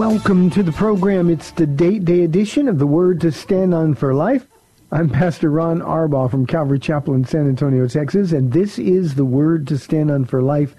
Welcome to the program. It's the date day edition of the Word to Stand On for Life. I'm Pastor Ron Arbaugh from Calvary Chapel in San Antonio, Texas, and this is the Word to Stand On for Life,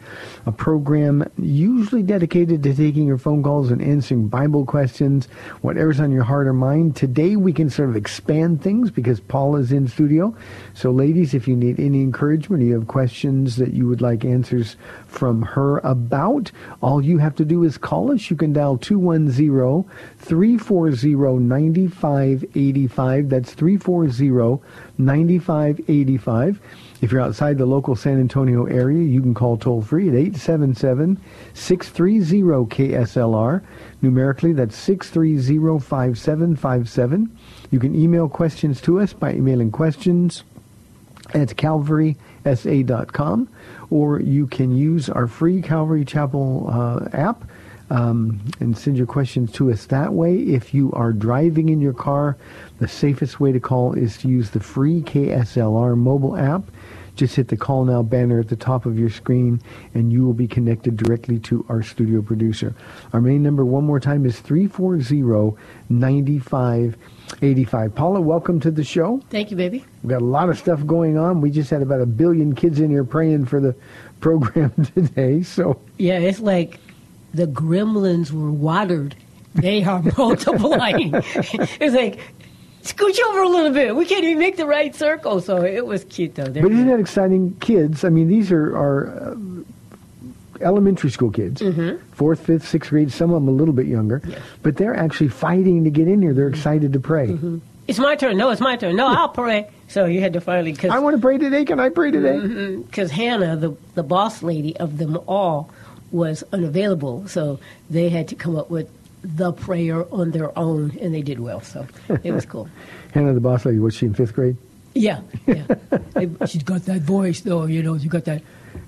a program usually dedicated to taking your phone calls and answering Bible questions, whatever's on your heart or mind. Today we can sort of expand things because Paul is in studio. So ladies, if you need any encouragement, or you have questions that you would like answers from her about, all you have to do is call us. You can dial 210-340-9585. That's 340-9585. If you're outside the local San Antonio area, you can call toll free at 877-630-KSLR. Numerically, that's 630-5757. You can email questions to us by emailing questions at calvarysa.com, or you can use our free Calvary Chapel uh, app um, and send your questions to us that way. If you are driving in your car, the safest way to call is to use the free KSLR mobile app. Just hit the call now banner at the top of your screen and you will be connected directly to our studio producer. Our main number one more time is 340-9585. Paula, welcome to the show. Thank you, baby. We've got a lot of stuff going on. We just had about a billion kids in here praying for the program today. So Yeah, it's like the gremlins were watered. They are multiplying. it's like, scooch over a little bit. We can't even make the right circle. So it was cute, though. They're But isn't that exciting? Kids, I mean, these are, are uh, elementary school kids, fourth, fifth, sixth grade, some of them a little bit younger, Mm-hmm. Yes. but they're actually fighting to get in here. They're excited to pray. Mm-hmm. It's my turn. No, it's my turn. No, I'll pray. So you had to finally, I want to pray today. Can I pray today? because Hannah, the, the boss lady of them all, was unavailable. So they had to come up with the prayer on their own, and they did well. So it was cool. Hannah, the boss lady, was she in fifth grade? Yeah, yeah. she's got that voice, though. You know, she got that.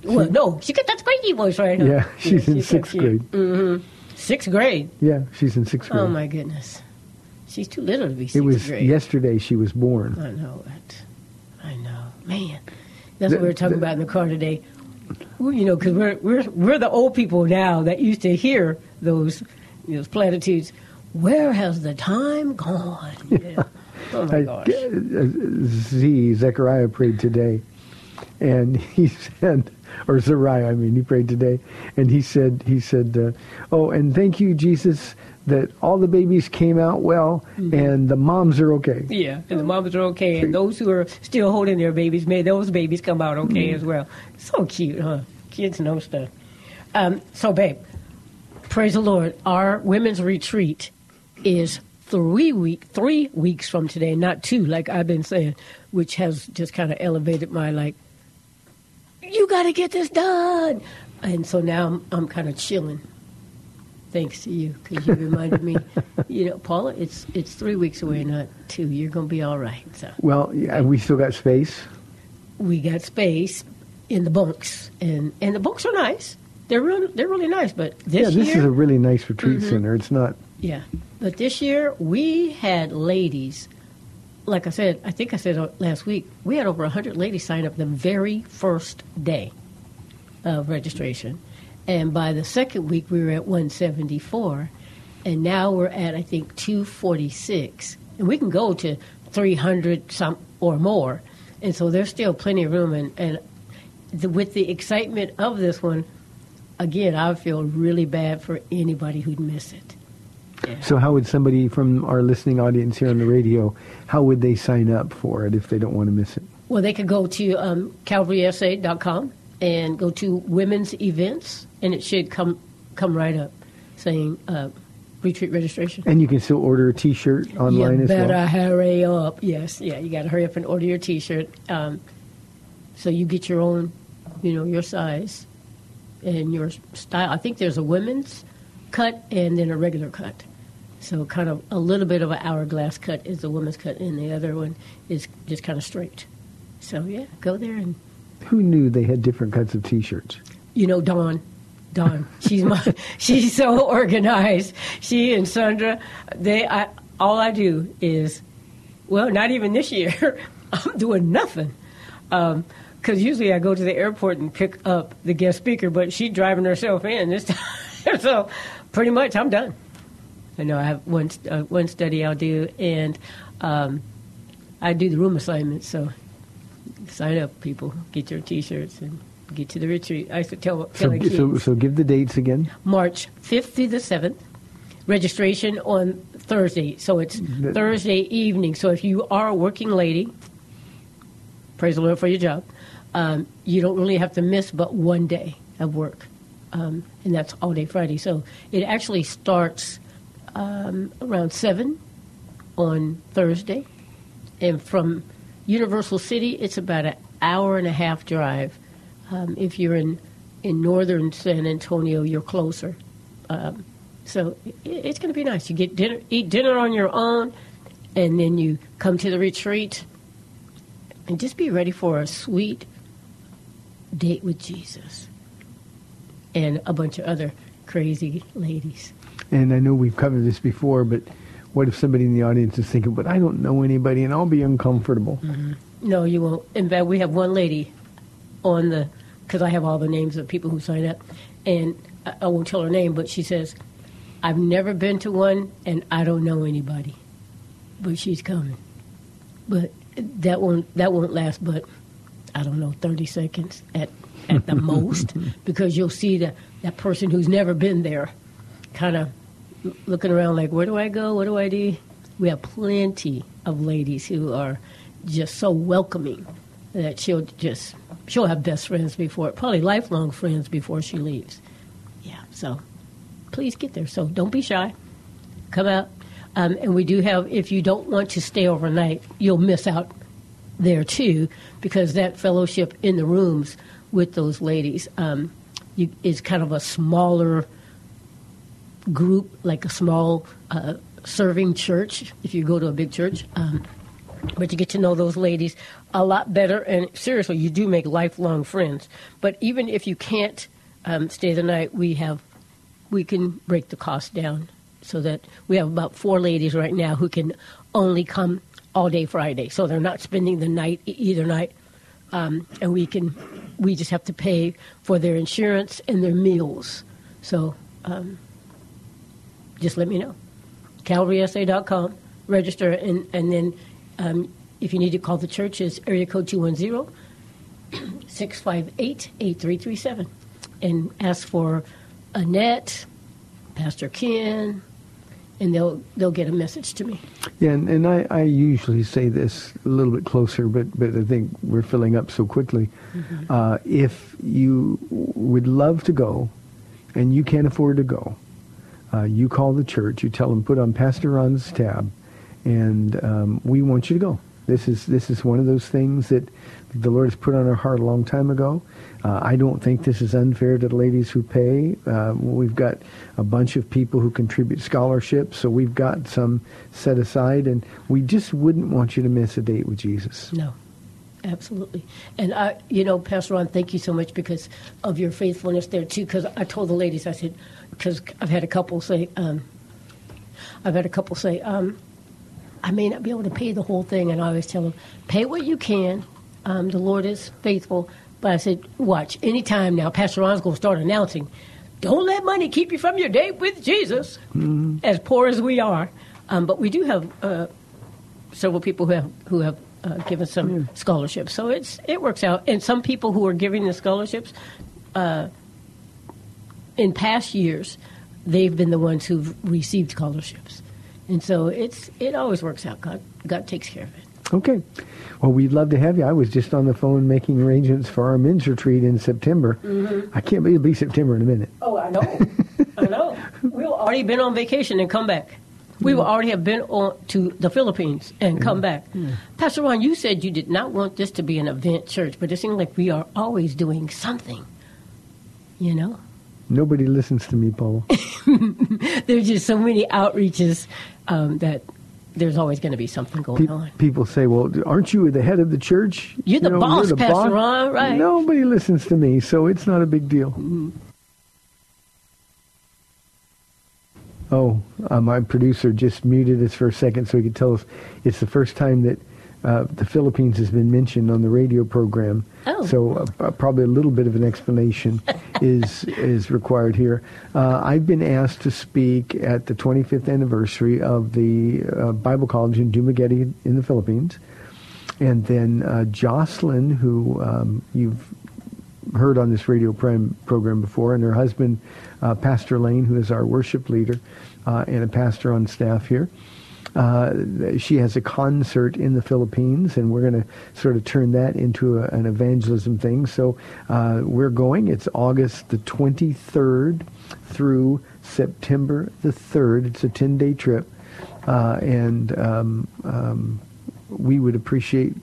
Well, no, she got that squeaky voice right now. Yeah, she's in so sixth grade. Sixth grade. Yeah, she's in sixth grade. Oh my goodness, she's too little to be sixth it was grade. yesterday she was born. I know it. I know, man. That's The- what we were talking the- about in the car today. You know, because we're we're we're the old people now that used to hear those those platitudes. Where has the time gone? Yeah. Oh my I- gosh. uh, Z, Zechariah prayed today, and he said, or Zariah, I mean, he prayed today, and he said, he said, uh, oh, and thank you, Jesus, that all the babies came out well, and the moms are okay. Yeah, and the moms are okay, and those who are still holding their babies, may those babies come out okay Mm. as well. So cute, huh? Kids know stuff. Um, so, babe, praise the Lord. Our women's retreat is three week three weeks from today, not two, like I've been saying, which has just kind of elevated my like. You got to get this done, and so now I'm, I'm kind of chilling. Thanks to you, because you reminded me. You know, Paula, it's it's three weeks away, not two. You're gonna be all right. So Well, yeah, we still got space. we got space in the bunks, and and the bunks are nice. They're really they're really nice. But this yeah, this year, Mm-hmm. is a really nice retreat center. It's not. yeah. But this year we had ladies. Like I said, I think I said uh, last week, we had over 100 ladies sign up the very first day of registration. And by the second week, we were at 174. And now we're at, I think, 246. And we can go to 300 some or more. And so there's still plenty of room. And, and the, with the excitement of this one, again, I feel really bad for anybody who'd miss it. So how would somebody from our listening audience here on the radio, how would they sign up for it if they don't want to miss it? Well, they could go to um, calvarysa.com and go to women's events, and it should come come right up saying uh, retreat registration. And you can still order a T-shirt online you as better hurry up. Yes, yeah, you got to hurry up and order your T-shirt. Um, so you get your own, you know, your size and your style. I think there's a women's cut and then a regular cut. So kind of a little bit of an hourglass cut is the woman's cut, and the other one is just kind of straight. So yeah, go there and Who knew they had different cuts of T-shirts? you know Dawn. Dawn, she's my, she's so organized. She and Sandra, they, I, all I do is, well, not even this year. I'm doing nothing, um, because usually I go to the airport and pick up the guest speaker, but she's driving herself in this time. so, pretty much, I'm done. I know I have one uh, one study I'll do, and um, I do the room assignments. So, sign up, people. Get your T-shirts and get to the retreat. I tell, tell So, the so, so give the dates again. March 5th through the 7th. Registration on Thursday. So it's That- Thursday evening. So if you are a working lady, praise the Lord for your job, um, you don't really have to miss but one day of work. Um, and that's all day Friday. So it actually starts um, around 7 on Thursday. And from Universal City, it's about an hour and a half drive. Um, if you're in, in northern San Antonio, you're closer. Um, so it, it's going to be nice. You get dinner, eat dinner on your own, and then you come to the retreat, and just be ready for a sweet date with Jesus and a bunch of other crazy ladies. And I know we've covered this before, but what if somebody in the audience is thinking, "But I don't know anybody, and I'll be uncomfortable." Mm-hmm. No, you won't. In fact, we have one lady on the because I have all the names of people who sign up, and I, I won't tell her name, but she says, "I've never been to one, and I don't know anybody, but she's coming." But that won't that won't last, but I don't know, thirty seconds at at the most, because you'll see that that person who's never been there, kind of looking around like, where do I go? What do I do? We have plenty of ladies who are just so welcoming that she'll just she'll have best friends before probably lifelong friends before she leaves. Yeah, so please get there. So don't be shy. Come out. Um, and we do have, if you don't want to stay overnight, you'll miss out there too, because that fellowship in the rooms with those ladies um, you, is kind of a smaller group, like a small uh, serving church, if you go to a big church. Um, but you get to know those ladies a lot better, and seriously, you do make lifelong friends. But even if you can't um, stay the night, we have we can break the cost down so that we have about four ladies right now who can only come all day Friday, so they're not spending the night either night, um, and we can we just have to pay for their insurance and their meals. So um, just let me know. CalvarySA.com, register, and, and then um, if you need to call the church, it's area code 210 658 8337 and ask for Annette, Pastor Ken, and they'll, they'll get a message to me. Yeah, and, and I, I usually say this a little bit closer, but, but I think we're filling up so quickly. Uh, if you would love to go and you can't afford to go, uh, you call the church, you tell them, put on Pastor Ron's tab, and um, we want you to go. This is, this is one of those things that the Lord has put on our heart a long time ago. Uh, I don't think this is unfair to the ladies who pay. Uh, we've got a bunch of people who contribute scholarships, so we've got some set aside, and we just wouldn't want you to miss a date with Jesus. No, absolutely. And I, you know, Pastor Ron, thank you so much because of your faithfulness there too. Because I told the ladies, I said, because I've had a couple say, um, I've had a couple say, um, I may not be able to pay the whole thing, and I always tell them, pay what you can. Um, the Lord is faithful. But I said, watch, anytime now, Pastor Ron's going to start announcing, don't let money keep you from your date with Jesus, as poor as we are. Um, but we do have uh, several people who have who have uh, given some scholarships, so it's it works out. And some people who are giving the scholarships uh, in past years, they've been the ones who've received scholarships. And so it's it always works out. God God takes care of it. Okay. Well, we'd love to have you. I was just on the phone making arrangements for our men's retreat in September. Mm-hmm. I can't believe it'll be September in a minute. Oh, I know. I know. We've already been on vacation and come back. We will already have been on to the Philippines and come mm-hmm. back. Pastor Ron, you said you did not want this to be an event church, but it seems like we are always doing something. You know? Nobody listens to me, Paul. There's just so many outreaches um, that there's always going to be something going Pe- on. people say, "Well, aren't you the head of the church? You're the You boss, Pastor Ron, right? Nobody listens to me, so it's not a big deal. Oh, uh, my producer just muted us for a second so he could tell us it's the first time that uh, the Philippines has been mentioned on the radio program. Oh. So uh, uh, probably a little bit of an explanation is is required here. Uh, I've been asked to speak at the 25th anniversary of the uh, Bible College in Dumaguete in the Philippines. And then uh, Jocelyn, who um, you've heard on this radio prim- program before, and her husband, uh, Pastor Lane, who is our worship leader uh, and a pastor on staff here. Uh, she has a concert in the Philippines, and we're going to sort of turn that into a, an evangelism thing. So uh, we're going. It's August the 23rd through September the 3rd. It's a 10-day trip, uh, and um, um, we would appreciate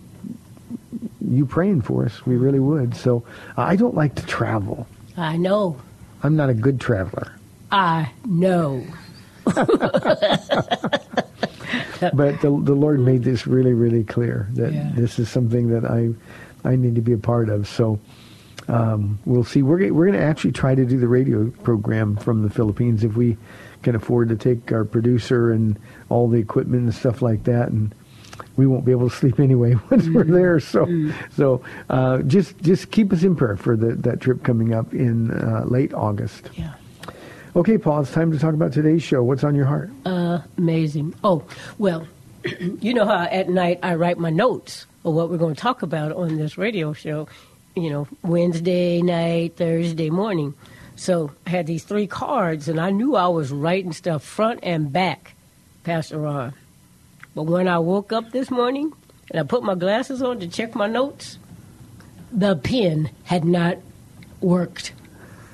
you praying for us. We really would. So I don't like to travel. I know. I'm not a good traveler. I know. but the the Lord made this really really clear that Yeah. this is something that I I need to be a part of. So um, we'll see. We're we're going to actually try to do the radio program from the Philippines if we can afford to take our producer and all the equipment and stuff like that and. We won't be able to sleep anyway once we're there. So, so uh, just just keep us in prayer for the, that trip coming up in uh, late August. Yeah. Okay, Paul, it's time to talk about today's show. What's on your heart? Amazing. Oh, well, you know how at night I write my notes of what we're going to talk about on this radio show, you know, Wednesday night, Thursday morning. So I had these three cards, and I knew I was writing stuff front and back, Pastor Ron. But when I woke up this morning and I put my glasses on to check my notes, the pen had not worked.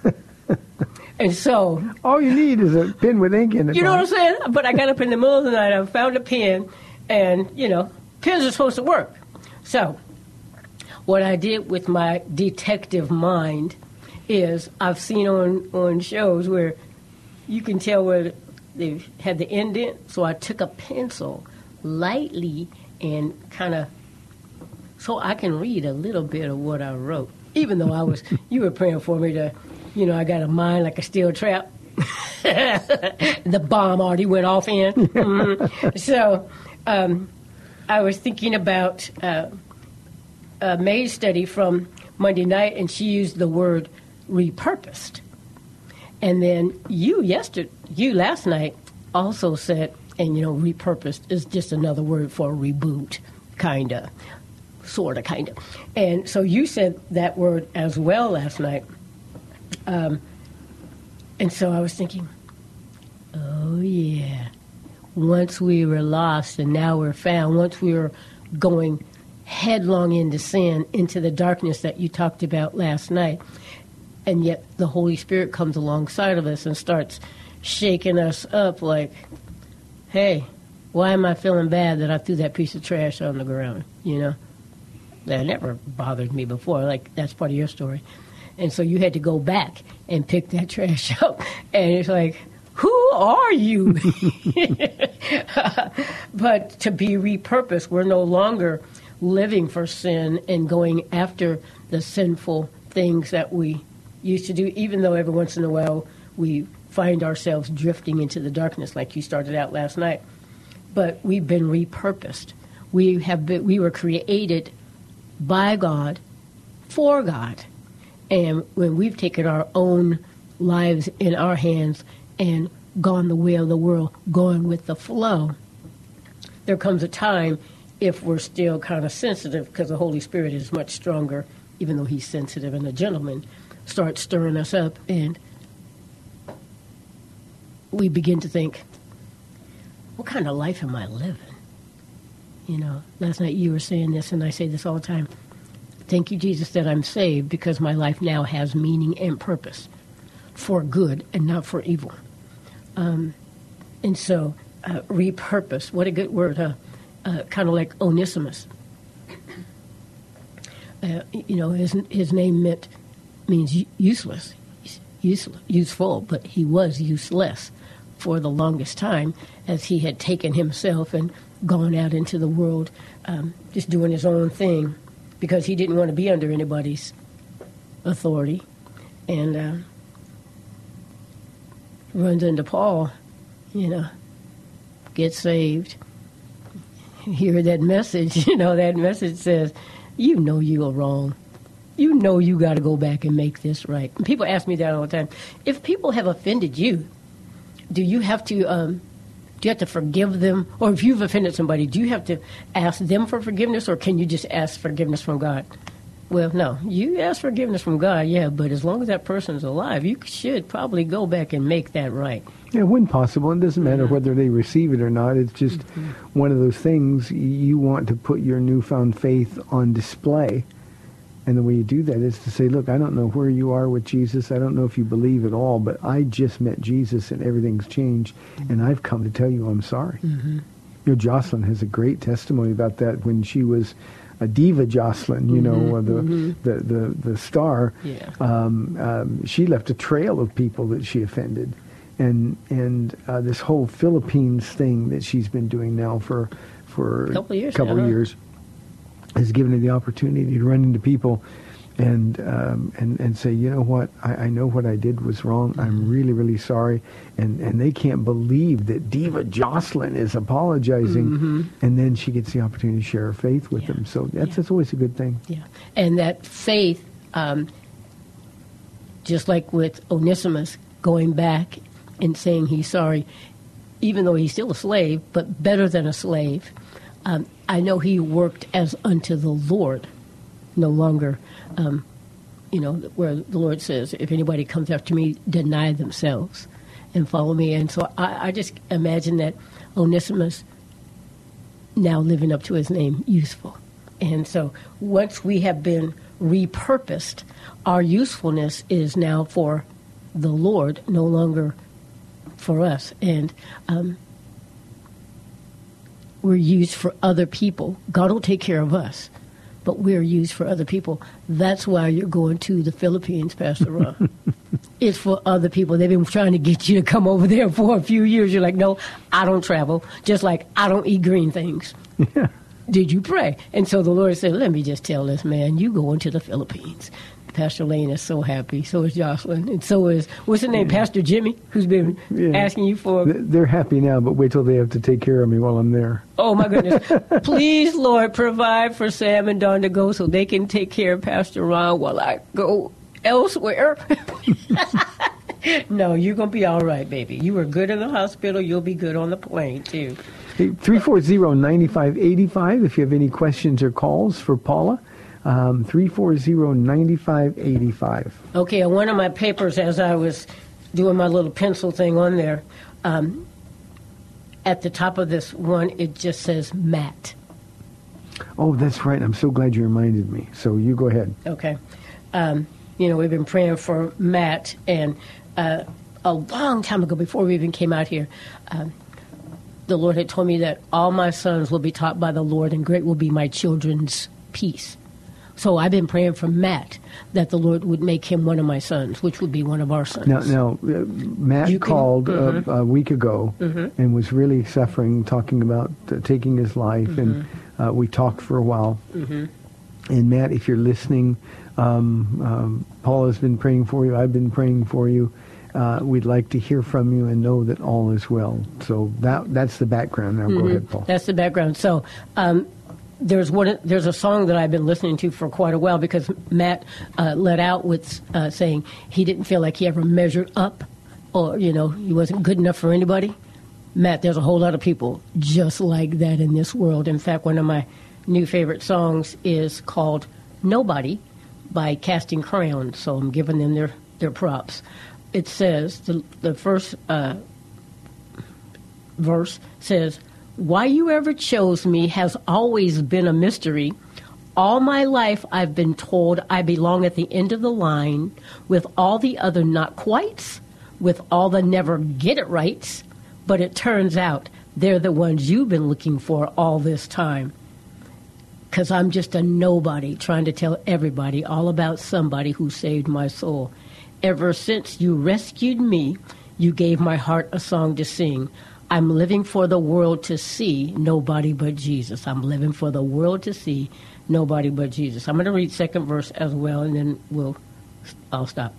and so All you need is a pen with ink in it. you know what I'm saying? But I got up in the middle of the night, I found a pen, and, you know, pens are supposed to work. So, what I did with my detective mind is I've seen on, on shows where you can tell where they've had the indent, so I took a pencil lightly and kind of so I can read a little bit of what I wrote. Even though I was, you were praying for me to, you know, I got a mind like a steel trap. the bomb already went off in. Mhm. So um, I was thinking about uh, a May's study from Monday night, and she used the word repurposed. And then you yesterday, you last night also said, and you know, repurposed is just another word for reboot, kind of, sort of, kind of. And so you said that word as well last night. Um, and so I was thinking, oh yeah, once we were lost and now we're found, once we were going headlong into sin, into the darkness that you talked about last night, and yet the Holy Spirit comes alongside of us and starts shaking us up like, hey, why am I feeling bad that I threw that piece of trash on the ground? You know? That never bothered me before. Like, that's part of your story. And so you had to go back and pick that trash up. And it's like, who are you? but to be repurposed, we're no longer living for sin and going after the sinful things that we used to do, even though every once in a while we find ourselves drifting into the darkness like you started out last night. But we've been repurposed. We have been, we were created by God for God. And when we've taken our own lives in our hands and gone the way of the world, going with the flow, there comes a time if we're still kind of sensitive, because the Holy Spirit is much stronger, even though He's sensitive and a gentleman, starts stirring us up and we begin to think, what kind of life am I living? You know, last night you were saying this, and I say this all the time. Thank you, Jesus, that I'm saved because my life now has meaning and purpose for good and not for evil. Um, and so, uh, repurpose, what a good word, huh? Uh, kind of like Onesimus. Uh, you know, his, his name meant means useless, useless, useful, but he was useless for the longest time as he had taken himself and gone out into the world um, just doing his own thing because he didn't want to be under anybody's authority. And uh, runs into Paul, you know, get saved. Hear that message, you know, that message says, you know you are wrong. You know you got to go back and make this right. And people ask me that all the time. If people have offended you, do you have to um, do you have to forgive them, or if you've offended somebody, do you have to ask them for forgiveness, or can you just ask forgiveness from God? Well, no, you ask forgiveness from God, yeah, but as long as that person's alive, you should probably go back and make that right. Yeah, when possible. It doesn't matter whether they receive it or not. It's just mm-hmm. one of those things you want to put your newfound faith on display. And the way you do that is to say, look, I don't know where you are with Jesus. I don't know if you believe at all, but I just met Jesus and everything's changed. And I've come to tell you I'm sorry. You know, Jocelyn has a great testimony about that when she was a diva Jocelyn, you know, uh, the, the, the, the star. Yeah. Um, um, she left a trail of people that she offended. And, and uh, this whole Philippines thing that she's been doing now for, for a Couple years couple now, years has given her the opportunity to run into people and um, and and say, you know what, I, I know what I did was wrong. Mm-hmm. I'm really really sorry, and and they can't believe that Diva Jocelyn is apologizing, and then she gets the opportunity to share her faith with Mm-hmm. Yeah. them. So that's Yeah. that's always a good thing. Yeah, and that faith, um, just like with Onesimus, going back and saying he's sorry, even though he's still a slave, but better than a slave. Um, I know he worked as unto the Lord, no longer, um, you know, where the Lord says, if anybody comes after me, deny themselves and follow me. And so I, I just imagine that Onesimus now living up to his name, useful. And so once we have been repurposed, our usefulness is now for the Lord, no longer for us. And um, we're used for other people. God will take care of us, but we're used for other people. That's why you're going to the Philippines, Pastor Ron. it's for other people. They've been trying to get you to come over there for a few years. You're like, no, I don't travel. Just like I don't eat green things. Yeah. Did you pray? And so the Lord said, let me just tell this man, you going to the Philippines. Pastor Lane is so happy. So is Jocelyn. And so is, what's the name? Pastor Jimmy, who's been Yeah. asking you for Th- They're happy now, but wait till they have to take care of me while I'm there. Oh my goodness. Please, Lord, provide for Sam and Don to go so they can take care of Pastor Ron while I go elsewhere. no, you're going to be all right, baby. You were good in the hospital. You'll be good on the plane, too. Hey, 340-9585 if you have any questions or calls for Paula. Um, 340-9585. Okay, on one of my papers, as I was doing my little pencil thing on there, um, at the top of this one, it just says Matt. Oh, that's right. I'm so glad you reminded me. So you go ahead. Okay. Um, you know, we've been praying for Matt, and uh, a long time ago, before we even came out here, um, the Lord had told me that all my sons will be taught by the Lord, and great will be my children's peace. So I've been praying for Matt that the Lord would make him one of my sons, which would be one of our sons. Now, now uh, Matt You called uh, a week ago and was really suffering, talking about uh, taking his life, and uh, we talked for a while. And Matt, if you're listening, um, um, Paul has been praying for you. I've been praying for you. Uh, we'd like to hear from you and know that all is well. So that that's the background. Now go ahead, Paul. That's the background. So um, there's one. There's a song that I've been listening to for quite a while because Matt uh, let out with uh, saying he didn't feel like he ever measured up, or you know he wasn't good enough for anybody. Matt, there's a whole lot of people just like that in this world. In fact, one of my new favorite songs is called "Nobody" by Casting Crowns. So I'm giving them their their props. It says the the first. Uh, verse says, Why you ever chose me has always been a mystery. All my life I've been told I belong at the end of the line with all the other not quites, with all the never get it rights, but it turns out they're the ones you've been looking for all this time. Because I'm just a nobody trying to tell everybody all about somebody who saved my soul. Ever since you rescued me, you gave my heart a song to sing. I'm living for the world to see nobody but Jesus. I'm living for the world to see nobody but Jesus. I'm going to read second verse as well, and then we'll I'll stop.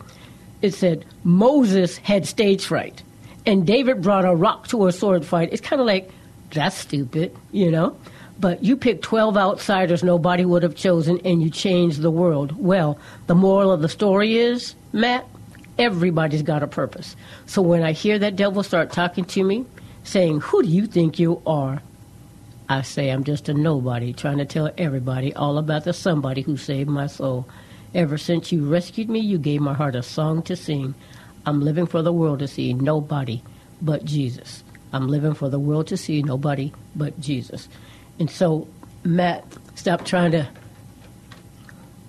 It said Moses had stage fright, and David brought a rock to a sword fight. It's kind of like that's stupid, you know. But you picked 12 outsiders nobody would have chosen, and you changed the world. Well, the moral of the story is, Matt, everybody's got a purpose. So when I hear that devil start talking to me, saying, Who do you think you are? I say, I'm just a nobody trying to tell everybody all about the somebody who saved my soul. Ever since you rescued me, you gave my heart a song to sing. I'm living for the world to see nobody but Jesus. I'm living for the world to see nobody but Jesus. And so, Matt, stop trying to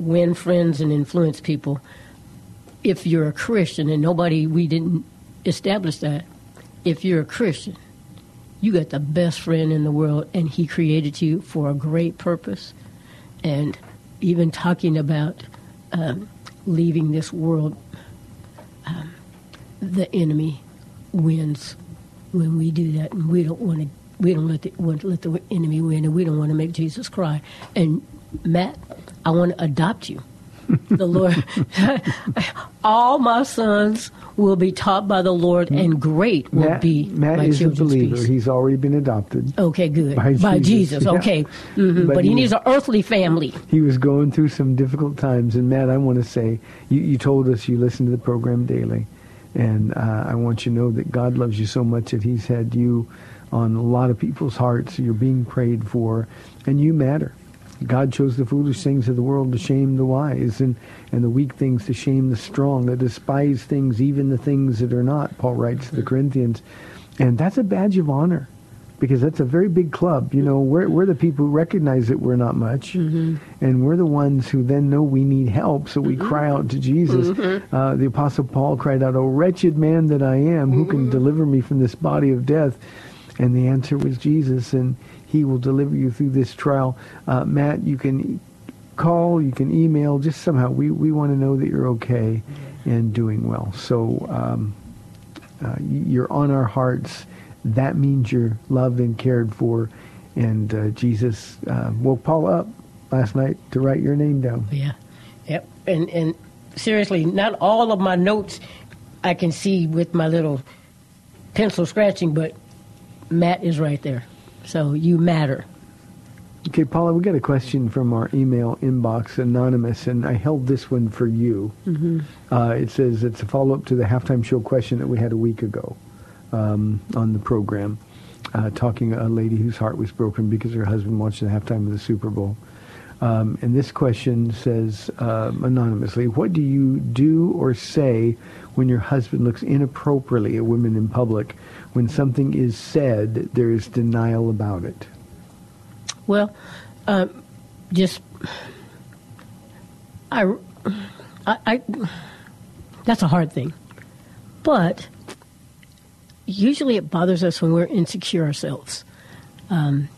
win friends and influence people. If you're a Christian, and nobody, we didn't establish that, if you're a Christian, you got the best friend in the world, and he created you for a great purpose. And even talking about um, leaving this world, um, the enemy wins when we do that, and we don't want to. We don't let the want to let the enemy win, and we don't want to make Jesus cry. And Matt, I want to adopt you. The Lord, all my sons will be taught by the Lord, and great will Matt, be Matt my is a believer. peace. He's already been adopted. Okay, good. By By, Jesus, Jesus. yeah. Okay. hmm But But, he- he needs an earthly family. He was going through some difficult times. And Matt, I want to say, you, you told us you listen to the program daily. And uh, I want you to know that God loves you so much that he's had you on a lot of people's hearts. You're being prayed for, and you matter. God chose the foolish things of the world to shame the wise, and, and the weak things to shame the strong, the despised things, even the things that are not, Paul writes to the mm-hmm. Corinthians. And that's a badge of honor because that's a very big club. You know, we're, we're the people who recognize that we're not much, mm-hmm. and we're the ones who then know we need help, so we cry mm-hmm. out to Jesus. Uh, the Apostle Paul cried out, "O wretched man that I am, who can deliver me from this body of death?" And the answer was Jesus, and He will deliver you through this trial. Uh, Matt, you can call, you can email, just somehow. We, we want to know that you're okay and doing well. So um, uh, you're on our hearts. That means you're loved and cared for. And uh, Jesus uh, woke Paul up last night to write your name down. Yeah. Yep. And and seriously, not all of my notes I can see with my little pencil scratching, but Matt is right there. So you matter. Okay, Paula, we got a question from our email inbox, anonymous, and I held this one for you. Mm-hmm. Uh, it says it's a follow-up to the halftime show question that we had a week ago um, on the program, uh, talking a lady whose heart was broken because her husband watched the halftime of the Super Bowl. Um, and this question says um, anonymously, what do you do or say when your husband looks inappropriately at women in public? When something is said, there is denial about it. Well, um, just I, I, I, that's a hard thing, but usually it bothers us when we're insecure ourselves, um,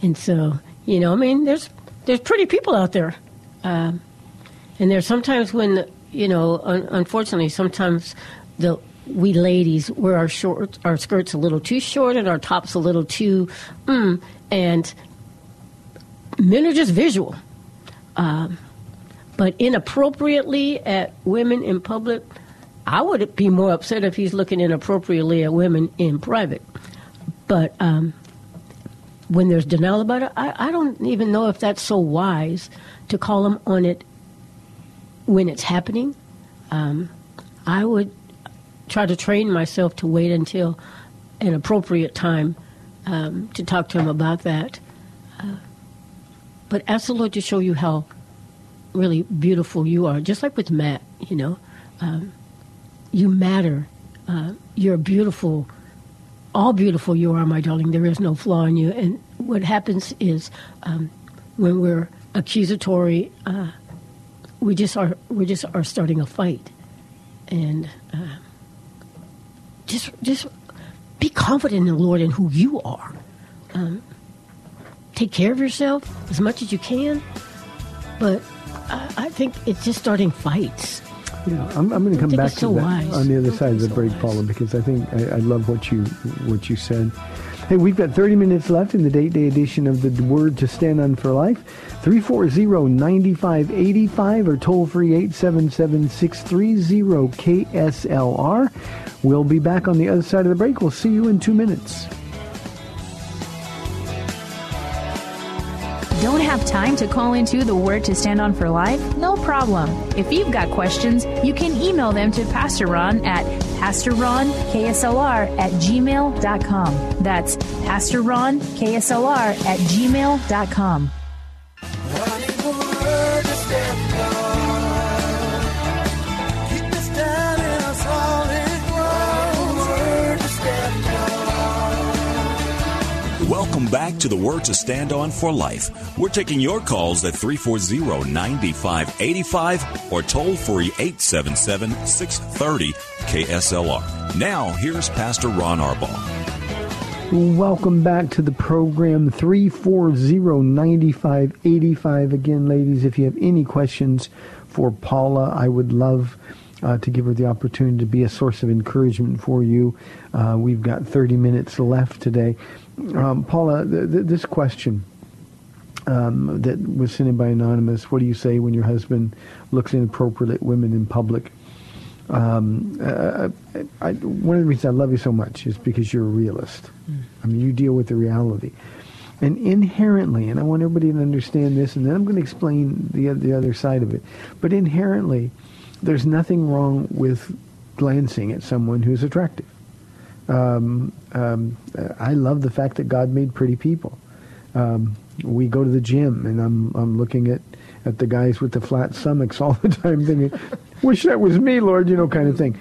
and so you know, I mean, there's there's pretty people out there, um, and there's sometimes when you know, un- unfortunately, sometimes the we ladies wear our short our skirts a little too short and our tops a little too, mm, and men are just visual. Um, but inappropriately at women in public, I would be more upset if he's looking inappropriately at women in private. But um, when there's denial about it, I, I don't even know if that's so wise to call him on it when it's happening. Um, I would try to train myself to wait until an appropriate time um, to talk to him about that. Uh, but ask the Lord to show you how really beautiful you are. Just like with Matt, you know, um, you matter. Uh, you're beautiful all beautiful you are, my darling. There is no flaw in you. And what happens is um, when we're accusatory, uh, we just are we just are starting a fight, and uh, just just be confident in the Lord and who you are. Um, take care of yourself as much as you can, but I, I think it's just starting fights. Yeah, I'm, I'm going to come back to so that wise. on the other side of the so break, wise. Paula, because I think I, I love what you what you said. Hey, we've got 30 minutes left in the date day edition of the Word to Stand on for Life. 340-9585 or toll free 877-630-KSLR. We'll be back on the other side of the break. We'll see you in two minutes. Don't have time to call into the Word to Stand On for Life? No problem. If you've got questions, you can email them to Pastor Ron at PastorRonKSLR at gmail.com. That's Pastor Ron, KSLR at gmail.com. Welcome back to the Word to Stand On for Life. We're taking your calls at 340-9585 or toll free 877-630-KSLR. Now, here's Pastor Ron Arbaugh. Welcome back to the program 340-9585. Again, ladies, if you have any questions for Paula, I would love uh, to give her the opportunity to be a source of encouragement for you. Uh, we've got 30 minutes left today. Um, Paula, th- th- this question um, that was sent in by Anonymous, what do you say when your husband looks inappropriately at women in public? Um, uh, I, one of the reasons I love you so much is because you're a realist. I mean, you deal with the reality. And inherently, and I want everybody to understand this, and then I'm going to explain the, the other side of it. But inherently, there's nothing wrong with glancing at someone who's attractive. Um, um, I love the fact that God made pretty people. Um, we go to the gym, and I'm I'm looking at, at the guys with the flat stomachs all the time, thinking, "Wish that was me, Lord," you know, kind of thing.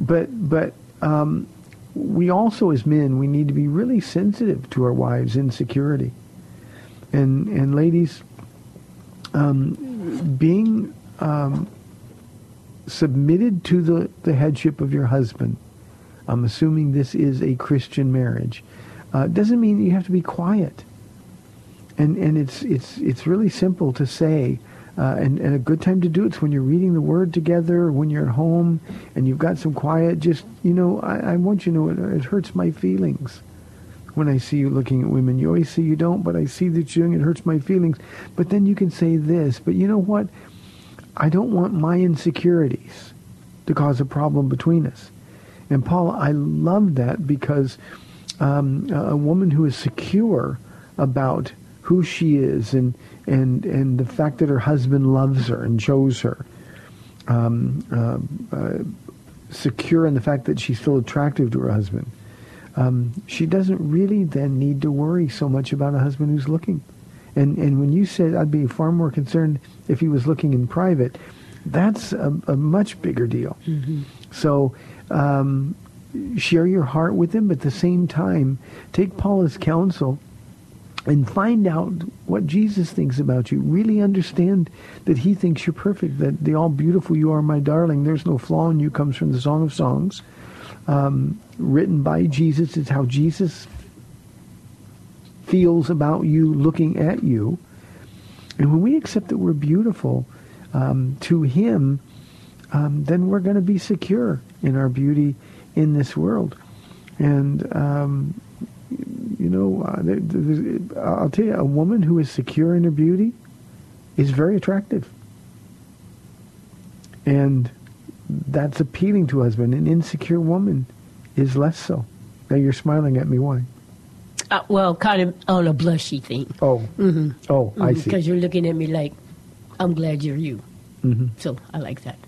But but um, we also, as men, we need to be really sensitive to our wives' insecurity, and and ladies, um, being um, submitted to the, the headship of your husband. I'm assuming this is a Christian marriage. Uh, doesn't mean you have to be quiet. And and it's it's it's really simple to say, uh, and, and a good time to do it's when you're reading the Word together, when you're at home, and you've got some quiet. Just you know, I, I want you to know it, it hurts my feelings when I see you looking at women. You always say you don't, but I see that you're doing it. hurts my feelings. But then you can say this. But you know what? I don't want my insecurities to cause a problem between us. And Paula, I love that because um, a woman who is secure about who she is and and and the fact that her husband loves her and chose her, um, uh, uh, secure in the fact that she's still attractive to her husband, um, she doesn't really then need to worry so much about a husband who's looking. And and when you said I'd be far more concerned if he was looking in private, that's a, a much bigger deal. So um, share your heart with him, but at the same time, take Paula's counsel and find out what Jesus thinks about you. Really understand that he thinks you're perfect, that the all beautiful you are, my darling. There's no flaw in you comes from the Song of Songs, um, written by Jesus. It's how Jesus feels about you looking at you. And when we accept that we're beautiful um, to him, um, then we're going to be secure in our beauty in this world. And, um, you know, uh, there's- I'll tell you, a woman who is secure in her beauty is very attractive. And that's appealing to a husband. An insecure woman is less so. Now you're smiling at me. Why? Uh, well, kind of on a blushy thing. Oh, oh, I see. Because you're looking at me like, I'm glad you're you. Mm-hmm. So I like that.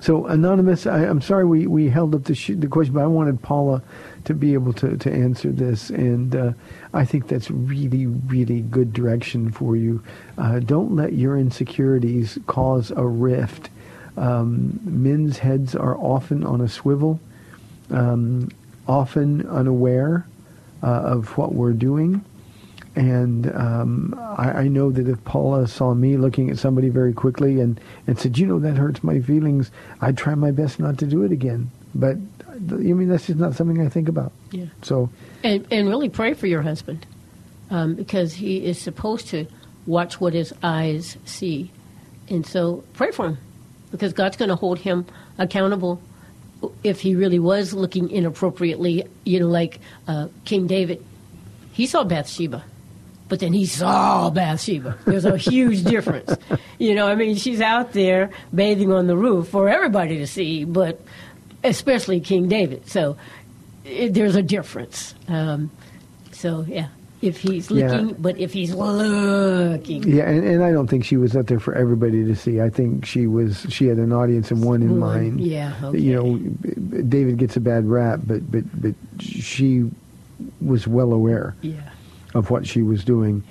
So, Anonymous, I, I'm sorry we, we held up the, sh- the question, but I wanted Paula to be able to, to answer this. And uh, I think that's really, really good direction for you. Uh, don't let your insecurities cause a rift. Um, men's heads are often on a swivel. Um, often unaware uh, of what we're doing. And um, I, I know that if Paula saw me looking at somebody very quickly and, and said, you know, that hurts my feelings, I'd try my best not to do it again. But, you mean, that's just not something I think about. Yeah. So, And, and really pray for your husband um, because he is supposed to watch what his eyes see. And so pray for him because God's going to hold him accountable if he really was looking inappropriately, you know, like uh, King David. He saw Bathsheba, but then he saw Bathsheba. There's a huge difference. You know, I mean, she's out there bathing on the roof for everybody to see, but especially King David. So it, there's a difference. Um, so, yeah. If he's Yeah. looking, but if he's looking, yeah, and, and I don't think she was out there for everybody to see. I think she was, she had an audience and one in One, mind. yeah, You know, David gets a bad rap, but, but, but she was well aware. yeah. Of what she was doing.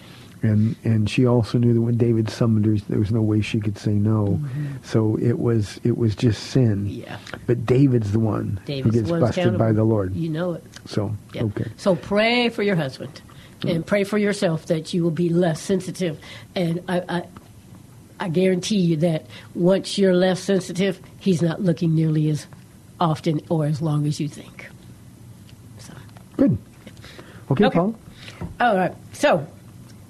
And and she also knew that when David summoned her, there was no way she could say no. So it was it was just sin. Mm-hmm. Yeah. But David's the one David's who gets busted by accountable. the Lord. You know it. So Yeah. okay. So pray for your husband, and pray for yourself that you will be less sensitive. And I, I, I guarantee you that once you're less sensitive, he's not looking nearly as often or as long as you think. So, Good. Okay, Okay. Paul. All right. So,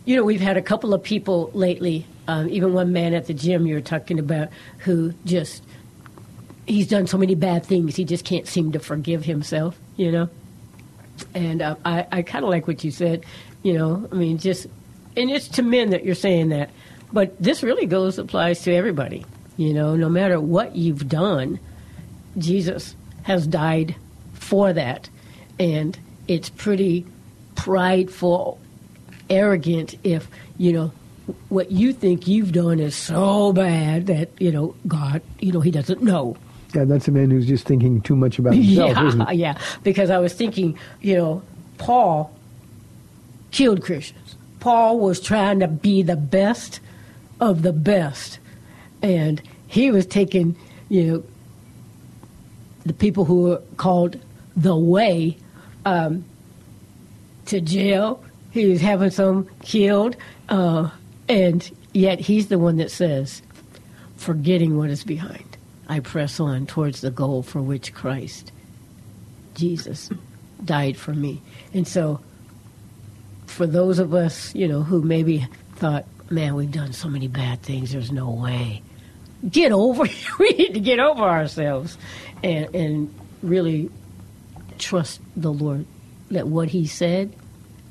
you know, we've had a couple of people lately. Um, even one man at the gym you were talking about who just he's done so many bad things he just can't seem to forgive himself. You know. And uh, I, I kind of like what you said. You know, I mean, just, and it's to men that you're saying that. But this really goes, applies to everybody. You know, no matter what you've done, Jesus has died for that. And it's pretty prideful, arrogant if, you know, what you think you've done is so bad that, you know, God, you know, he doesn't know. Yeah, that's a man who's just thinking too much about himself, isn't Yeah, yeah. Because I was thinking, you know, Paul killed Christians. Paul was trying to be the best of the best, and he was taking, you know, the people who were called the Way um, to jail. He was having some killed, uh, and yet he's the one that says, forgetting what is behind. I press on towards the goal for which Christ, Jesus, died for me. And so, for those of us, you know, who maybe thought, man, we've done so many bad things, there's no way. Get over We need to get over ourselves and, and really trust the Lord that what He said,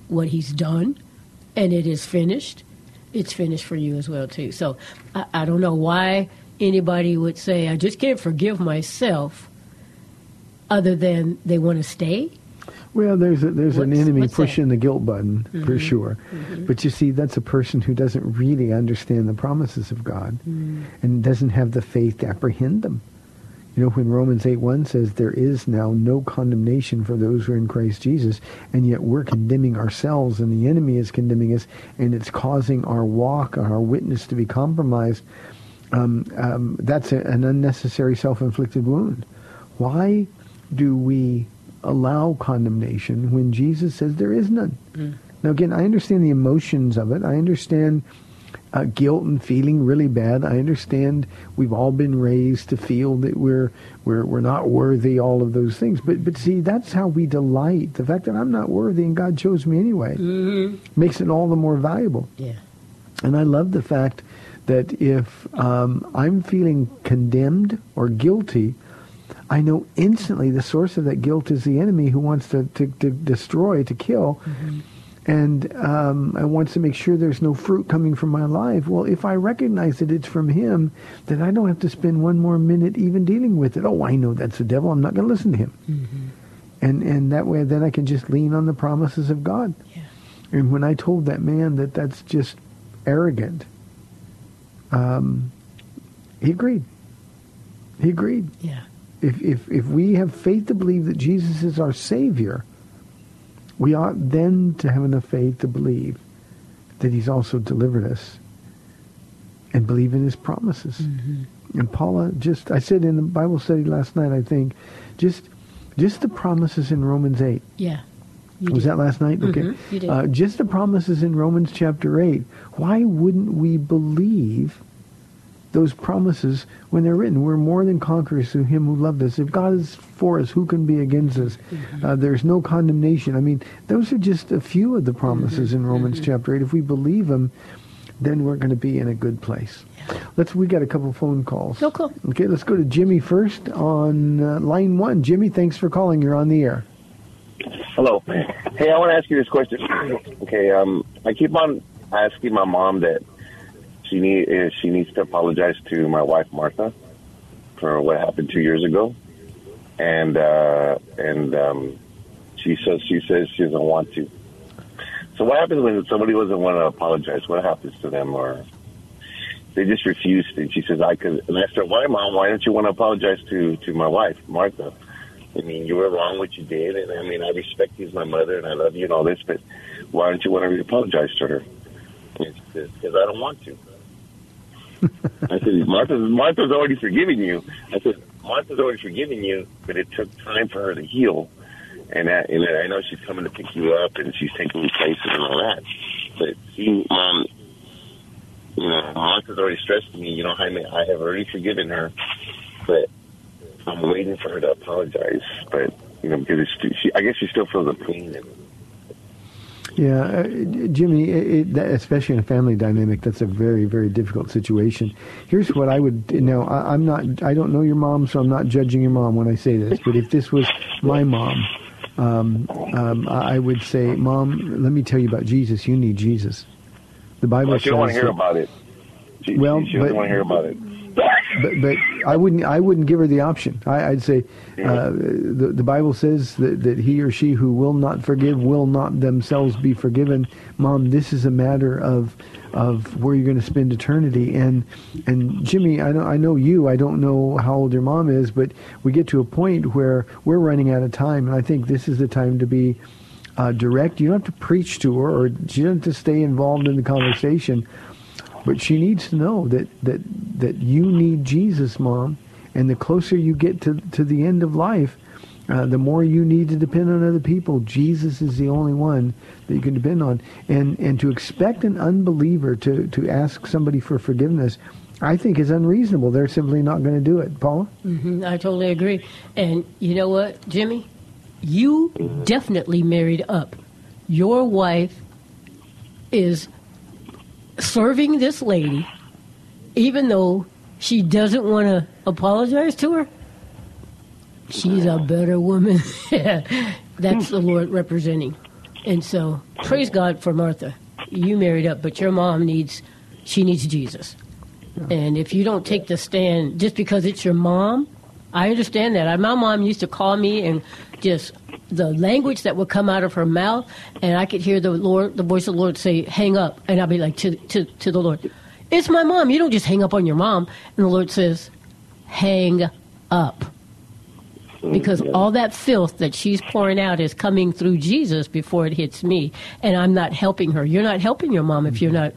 what He's done, and it is finished, it's finished for you as well too. So I, I don't know why anybody would say I just can't forgive myself, other than they want to stay. Well, there's a, there's an enemy what's that? Mm-hmm. pushing the guilt button for sure, but you see, that's a person who doesn't really understand the promises of God Mm. and doesn't have the faith to apprehend them. You know, when Romans eight one says there is now no condemnation for those who are in Christ Jesus, and yet we're condemning ourselves, and the enemy is condemning us, and it's causing our walk, our witness to be compromised. Um, um, that's a, an unnecessary self-inflicted wound. Why do we allow condemnation when Jesus says there is none? Now, again, I understand the emotions of it. I understand uh, guilt and feeling really bad. I understand we've all been raised to feel that we're we're we're not worthy. All of those things, but but see, that's how we delight. The fact that I'm not worthy and God chose me anyway makes it all the more valuable. Yeah. And I love the fact that if um, I'm feeling condemned or guilty, I know instantly the source of that guilt is the enemy who wants to, to, to destroy, to kill, and um, and wants to make sure there's no fruit coming from my life. Well, if I recognize that it's from him, then I don't have to spend one more minute even dealing with it. Oh, I know that's the devil. I'm not going to listen to him. And and that way, then I can just lean on the promises of God. Yeah. And when I told that man that that's just arrogant, um, he agreed. He agreed. Yeah. If, if, if we have faith to believe that Jesus is our Savior, we ought then to have enough faith to believe that he's also delivered us and believe in his promises. And Paula just, I said in the Bible study last night, I think, just just the promises in Romans 8. Yeah. Was did. that last night? Okay. Mhm, you did. Uh, just the promises in Romans chapter 8. Why wouldn't we believe those promises when they're written? We're more than conquerors through him who loved us. If God is for us, who can be against us? Mm-hmm. Uh, there's no condemnation. I mean, those are just a few of the promises Mm-hmm. in Romans chapter 8. If we believe them, then we're going to be in a good place. Let's. We got a couple phone calls. No, cool. Okay, let's go to Jimmy first on uh, line one. Jimmy, thanks for calling. You're on the air. Hello. Hey, I want to ask you this question. Okay, um, I keep on asking my mom that she need she needs to apologize to my wife Martha for what happened two years ago, and uh, and um, she says she says she doesn't want to. So what happens when somebody doesn't want to apologize? What happens to them, or they just refuse? And she says, "I could." And I her, "Why, mom? Why don't you want to apologize to to my wife, Martha?" I mean, you were wrong what you did, and I mean, I respect you as my mother, and I love you and all this, but why don't you want to apologize to her? She says, because I don't want to. I said, Martha's, Martha's already forgiven you. I said, Martha's already forgiven you, but it took time for her to heal. And, that, and I know she's coming to pick you up, and she's taking you places and all that. But see, Mom, um, you know, Martha's already stressed me, you know, Jaime, I have already forgiven her, but I'm waiting for her to apologize, but you know, because she, I guess she still feels the pain. And, Yeah, uh, Jimmy, it, it, that, especially in a family dynamic, that's a very, very difficult situation. Here's what I would now. I, I'm not. I don't know your mom, so I'm not judging your mom when I say this. But if this was my mom, um, um, I would say, Mom, let me tell you about Jesus. You need Jesus. The Bible well, she don't want to hear about it. She, Well, she, she doesn't but- want to hear about it. But but I wouldn't I wouldn't give her the option. I, I'd say uh, the the Bible says that, that he or she who will not forgive will not themselves be forgiven. Mom, this is a matter of of where you're going to spend eternity. And and Jimmy, I know I know you. I don't know how old your mom is, but we get to a point where we're running out of time, and I think this is the time to be. Uh, direct. You don't have to preach to her, or she doesn't have to stay involved in the conversation. But she needs to know that, that, that you need Jesus, Mom. And the closer you get to, to the end of life, uh, the more you need to depend on other people. Jesus is the only one that you can depend on. And, and to expect an unbeliever to, to ask somebody for forgiveness, I think is unreasonable. They're simply not going to do it. Paula? Mhm, I totally agree. And you know what, Jimmy? You definitely married up. Your wife is serving this lady, even though she doesn't want to apologize to her. She's a better woman. That's the Lord representing. And so, praise God for Martha. You married up, but your mom needs, she needs Jesus. And if you don't take the stand just because it's your mom, I understand that. My mom used to call me and just the language that would come out of her mouth, and I could hear the Lord, the voice of the Lord say, "Hang up," and I'd be like to to to the Lord, "It's my mom. You don't just hang up on your mom." And the Lord says, "Hang up." Because all that filth that she's pouring out is coming through Jesus before it hits me, and I'm not helping her. You're not helping your mom if you're not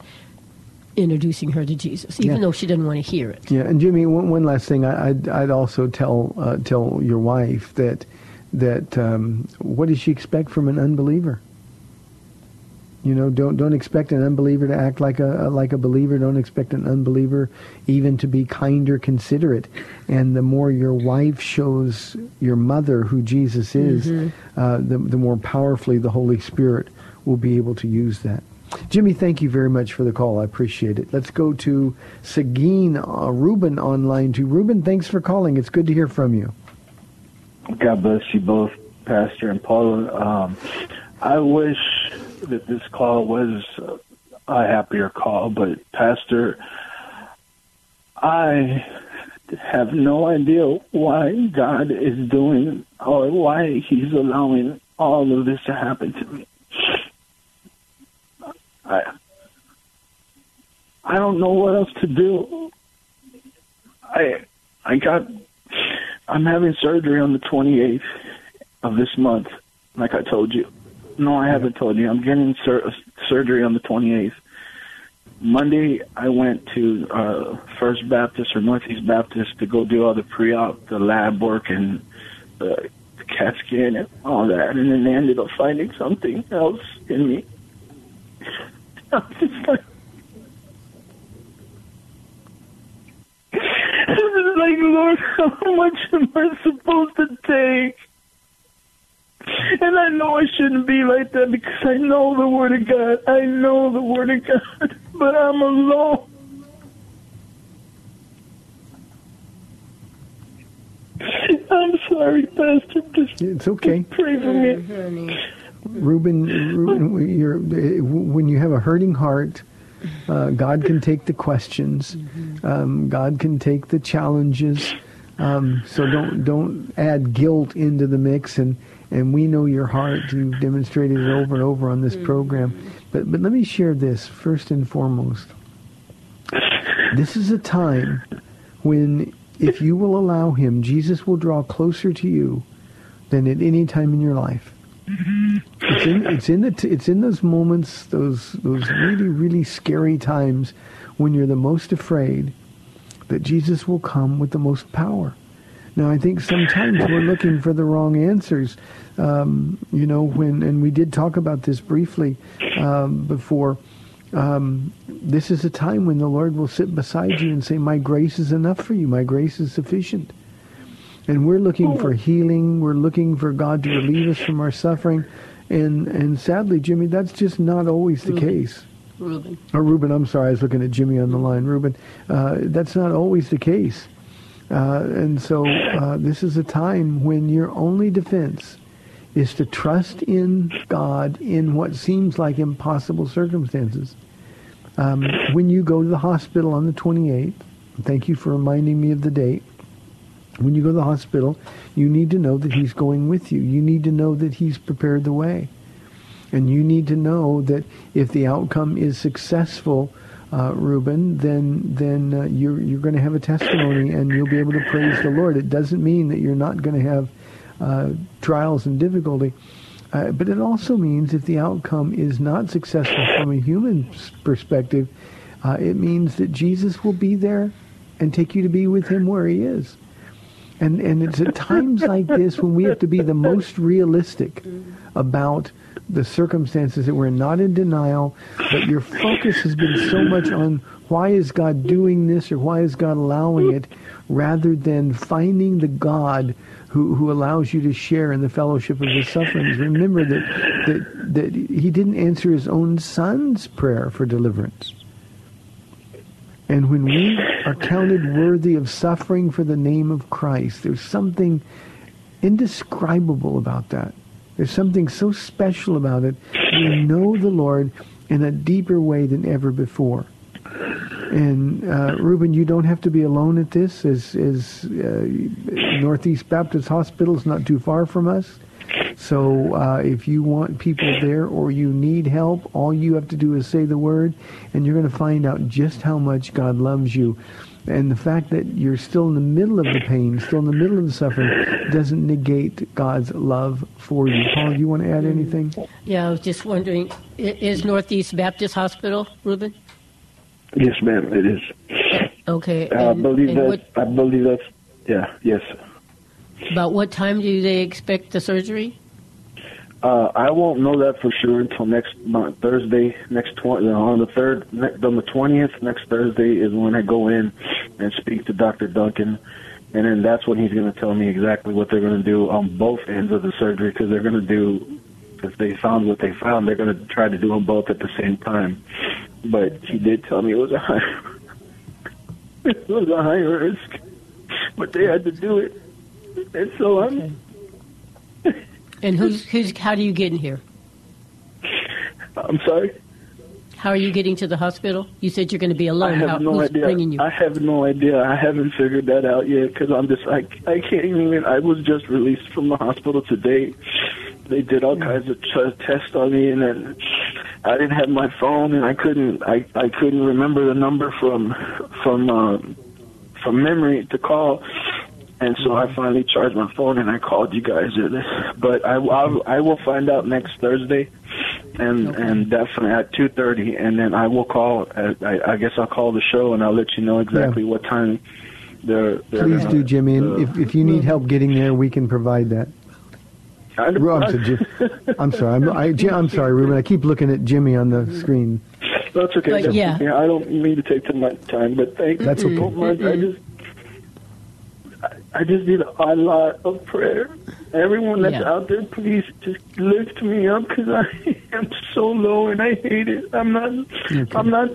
introducing her to Jesus, even Yeah. though she doesn't want to hear it. Yeah, and Jimmy, one, one last thing, I, I'd, I'd also tell uh, tell your wife that that um, what does she expect from an unbeliever? You know, don't don't expect an unbeliever to act like a like a believer. Don't expect an unbeliever even to be kind or considerate. And the more your wife shows your mother who Jesus is, uh, the the more powerfully the Holy Spirit will be able to use that. Jimmy, thank you very much for the call. I appreciate it. Let's go to Seguin uh, Ruben on line two. Ruben, thanks for calling. It's good to hear from you. God bless you both, Pastor and Paula. Um, I wish that this call was a happier call, but Pastor, I have no idea why God is doing or why He's allowing all of this to happen to me. I I don't know what else to do. I I got I'm having surgery on the 28th of this month, like I told you. No, I haven't told you. I'm getting sur- surgery on the 28th. Monday, I went to uh, First Baptist or Northeast Baptist to go do all the pre-op, the lab work, and uh, to CAT scan and all that, and then they ended up finding something else in me. I'm just like, like, Lord, how much am I supposed to take? And I know I shouldn't be like that because I know the Word of God. I know the Word of God, but I'm alone. I'm sorry, Pastor. Just It's okay. pray for me. Honey. Reuben, Reuben you're, when you have a hurting heart, uh, God can take the questions. Um, God can take the challenges. Um, so don't don't add guilt into the mix. And, and we know your heart. You've demonstrated it over and over on this program. But but let me share this first and foremost. This is a time when, if you will allow Him, Jesus will draw closer to you than at any time in your life. It's in it's in the t- it's in those moments, those those really really scary times when you're the most afraid that Jesus will come with the most power. Now I think sometimes we're looking for the wrong answers. Um, you know when and we did talk about this briefly um, before. Um, this is a time when the Lord will sit beside you and say, "My grace is enough for you. My grace is sufficient." And we're looking for healing. We're looking for God to relieve us from our suffering. And and sadly, Jimmy, that's just not always the case. Reuben. Or Reuben, I'm sorry, I was looking at Jimmy on the line. Reuben, uh, that's not always the case. Uh, and so uh, this is a time when your only defense is to trust in God in what seems like impossible circumstances. Um, when you go to the hospital on the 28th, thank you for reminding me of the date. When you go to the hospital, you need to know that he's going with you. You need to know that he's prepared the way. And you need to know that if the outcome is successful, uh, Reuben, then then uh, you're you're going to have a testimony and you'll be able to praise the Lord. It doesn't mean that you're not going to have uh, trials and difficulty, uh, but it also means if the outcome is not successful from a human perspective, uh, it means that Jesus will be there and take you to be with him where he is. And and it's at times like this when we have to be the most realistic about the circumstances that we're not in denial, but your focus has been so much on why is God doing this or why is God allowing it, rather than finding the God who, who allows you to share in the fellowship of his sufferings. Remember that, that that he didn't answer his own son's prayer for deliverance. And when we are counted worthy of suffering for the name of Christ, there's something indescribable about that. There's something so special about it. We know the Lord in a deeper way than ever before. And uh, Reuben, you don't have to be alone at this. As, as uh, Northeast Baptist Hospital is not too far from us. So uh, if you want people there or you need help, all you have to do is say the word, and you're going to find out just how much God loves you. And the fact that you're still in the middle of the pain, still in the middle of the suffering, doesn't negate God's love for you. Paul, do you want to add anything? Yeah, I was just wondering, is Northeast Baptist Hospital, Reuben? Yes, ma'am, it is. Okay. I and- believe that. what- I believe that's. Yeah. Yes. about what time do they expect the surgery? Uh, I won't know that for sure until next month, Thursday, next twenty on the third, on the twentieth. Next Thursday is when I go in and speak to Doctor Duncan, and then that's when he's going to tell me exactly what they're going to do on both ends of the surgery because they're going to do. If they found what they found, they're going to try to do them both at the same time. But he did tell me it was a high, it was a high risk, but they had to do it, and so I'm. And who's, who's, how do you get in here? I'm sorry. How are you getting to the hospital? You said you're going to be alone. I have How, no idea. I have no idea. I haven't figured that out yet because I'm just I I can't even. I was just released from the hospital today. They did all kinds of t- tests on me, and then I didn't have my phone, and I couldn't I I couldn't remember the number from from um, from memory to call. And so I finally charged my phone and I called you guys. But I, I, I will find out next Thursday, and and definitely at two thirty, and then I will call. uh, I, I guess I'll call the show and I'll let you know exactly what time they're. they're Please gonna- do, Jimmy. And uh, if, if you need help getting there, we can provide that. I don't- Ru- I'm, sorry, Jim, I'm sorry. I'm, I, I'm sorry, Ruben. I keep looking at Jimmy on the screen. That's okay. But, That's yeah. I don't mean to take too much time, but thank you. That's okay. so much. I just, I, I just need a lot of prayer. Everyone that's Yeah. out there, please just lift me up because I am so low and I hate it. I'm not. I'm not.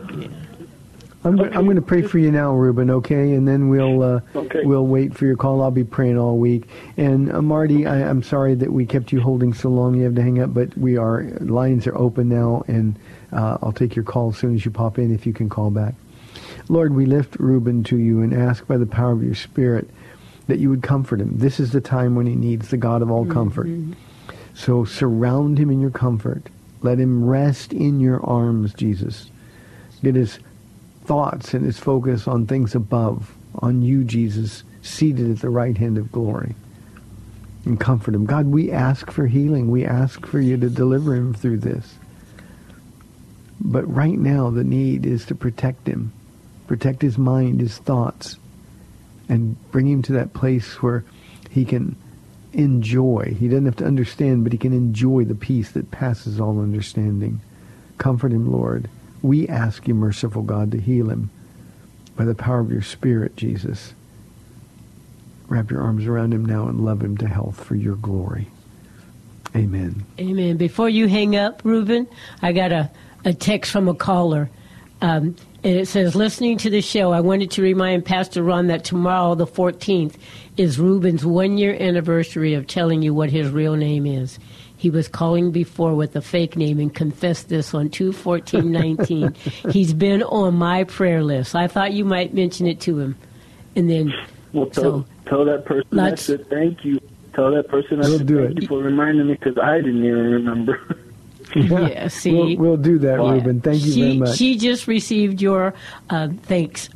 I'm, go- I'm going to pray for you now, Ruben. Okay, and then we'll uh, Okay. we'll wait for your call. I'll be praying all week. And uh, Marty, I, I'm sorry that we kept you holding so long. You have to hang up, but we are lines are open now, and uh, I'll take your call as soon as you pop in if you can call back. Lord, we lift Ruben to you and ask by the power of your Spirit that you would comfort him. This is the time when he needs the God of all mm-hmm. comfort. So surround him in your comfort. Let him rest in your arms, Jesus. Get his thoughts and his focus on things above, on you, Jesus, seated at the right hand of glory. And comfort him. God, we ask for healing. We ask for you to deliver him through this. But right now, the need is to protect him, protect his mind, his thoughts, and bring him to that place where he can enjoy. He doesn't have to understand, but he can enjoy the peace that passes all understanding. Comfort him, Lord. We ask you, merciful God, to heal him by the power of your Spirit, Jesus. Wrap your arms around him now and love him to health for your glory. Amen. Amen. Before you hang up, Reuben, I got a, a text from a caller. Um, and it says, listening to the show, I wanted to remind Pastor Ron that tomorrow, the 14th, is Reuben's one year anniversary of telling you what his real name is. He was calling before with a fake name and confessed this on 21419. He's been on my prayer list. I thought you might mention it to him. And then, Well, tell, So, tell that person I let's- said thank you. Tell that person I We'll said do thank it. you for reminding me because I didn't even remember. yeah, see. We'll, we'll do that, Yeah. Reuben. Thank you she, very much. She just received your uh, thanks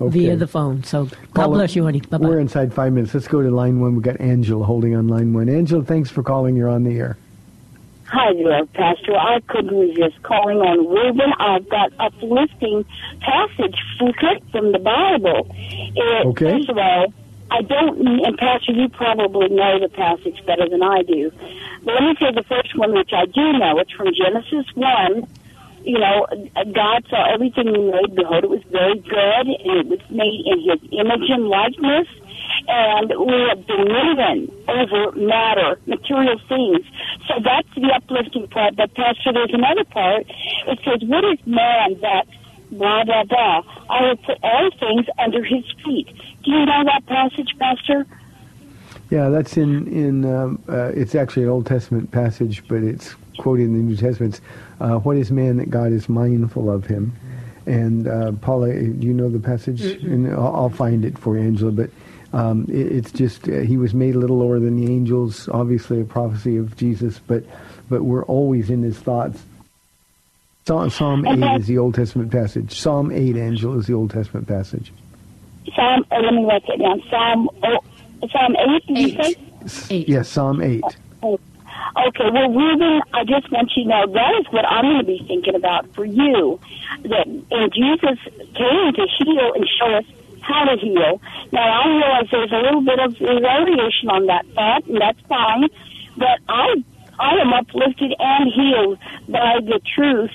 Okay. via the phone. So God Paula, bless you, honey. Bye We're inside five minutes. Let's go to line one. We've got Angela holding on line one. Angela, thanks for calling. You're on the air. Hi there, Pastor. I couldn't resist calling on Reuben. I've got uplifting passage from from the Bible. It, Okay. First of all, I don't, and Pastor, you probably know the passage better than I do. But let me say the first one, which I do know. It's from Genesis 1. You know, God saw everything He made. Behold, it was very good, and it was made in His image and likeness. And we have dominion over matter, material things. So that's the uplifting part. But Pastor, there's another part. It says, "What is man that blah blah blah? I will put all things under his feet." Do you know that passage, Pastor? Yeah, that's in in. Um, uh, it's actually an Old Testament passage, but it's quoted in the New Testament. Uh, what is man that God is mindful of him? And uh, Paula, do you know the passage? And I'll, I'll find it for you, Angela. But um, it, it's just uh, he was made a little lower than the angels. Obviously, a prophecy of Jesus, but but we're always in his thoughts. Psalm, Psalm eight is the Old Testament passage. Psalm eight, Angela, is the Old Testament passage. Psalm. Uh, let me write that down. Psalm. Oh, Psalm eight. Did you say? Eight. Yes, Psalm eight. Okay, well, Reuben, I just want you to know that is what I'm going to be thinking about for you. That and Jesus came to heal and show us how to heal. Now, I realize there's a little bit of variation on that thought, and that's fine. But I, I am uplifted and healed by the truth,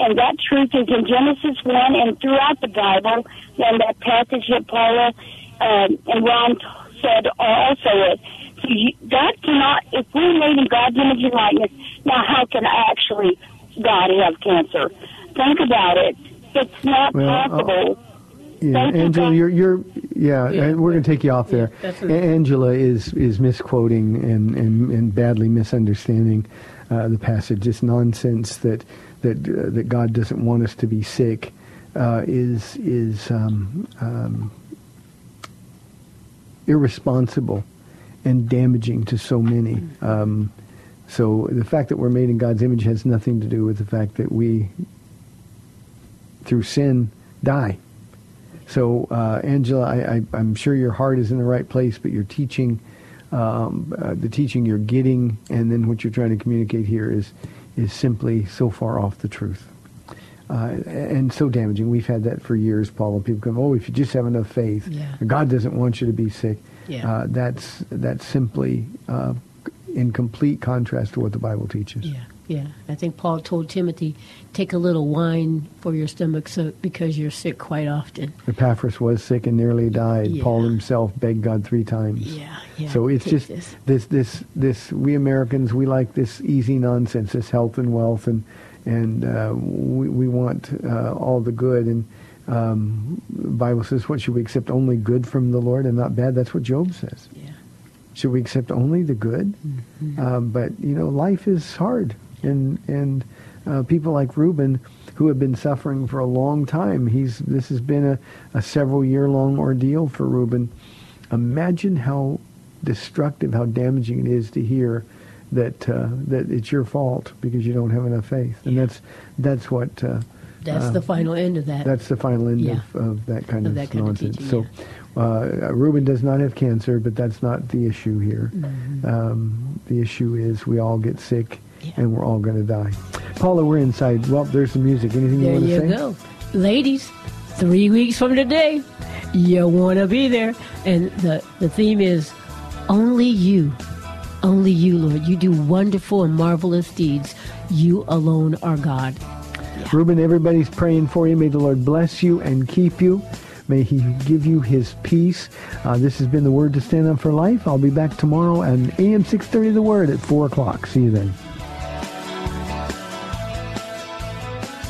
and that truth is in Genesis one and throughout the Bible. And that passage that Paula um, and Ron said also it. So you, God cannot, if we're made in God's image and likeness, now how can actually God have cancer? Think about it. It's not Well, uh, possible. Yeah, Thank you, Angela, Pastor. you're you're yeah. Yeah. and we're going to take you off there. right. Angela is is misquoting and and, and badly misunderstanding uh, the passage. It's nonsense that that uh, that God doesn't want us to be sick. Uh, is is um, um, irresponsible and damaging to so many. Um, so the fact that we're made in God's image has nothing to do with the fact that we, through sin, die. So, uh, Angela, I, I, I'm sure your heart is in the right place, but your teaching, um, uh, the teaching you're getting, and then what you're trying to communicate here is, is simply so far off the truth. Uh, and so damaging. We've had that for years, Paula. People come, oh, if you just have enough faith, Yeah. God doesn't want you to be sick. Yeah. Uh, that's that's simply uh, in complete contrast to what the Bible teaches. Yeah, yeah. I think Paul told Timothy, take a little wine for your stomach so, because you're sick quite often. Epaphras was sick and nearly died. Yeah. Paul himself begged God three times. Yeah, yeah. So it's just this. this. this this we Americans we like this easy nonsense, this health and wealth, and and uh, we we want uh, all the good. And um, the Bible says, what should we accept? Only good from the Lord and not bad. That's what Job says. Yeah. Should we accept only the good? Mm-hmm. Um, but you know, life is hard, and and uh, people like Reuben, who have been suffering for a long time. He's this has been a, a several year long ordeal for Reuben. Imagine how destructive, how damaging it is to hear that uh, that it's your fault because you don't have enough faith, and that's that's what. Uh, That's uh, the final end of that. that's the final end Yeah. of, of that kind Of of, that kind of nonsense. teaching, so, uh, Reuben does not have cancer, but that's not the issue here. Mm-hmm. Um, the issue is we all get sick Yeah. and we're all going to die. Paula, we're inside. Well, there's the music. Anything you want to say? There you go. Ladies, three weeks from today, you want to be there. And the, the theme is only you. Only you, Lord. You do wonderful and marvelous deeds. You alone are God. Reuben, everybody's praying for you. May the Lord bless you and keep you. May he give you his peace. Uh, this has been the Word to Stand Up for Life. I'll be back tomorrow at AM 630 The Word at 4 o'clock. See you then.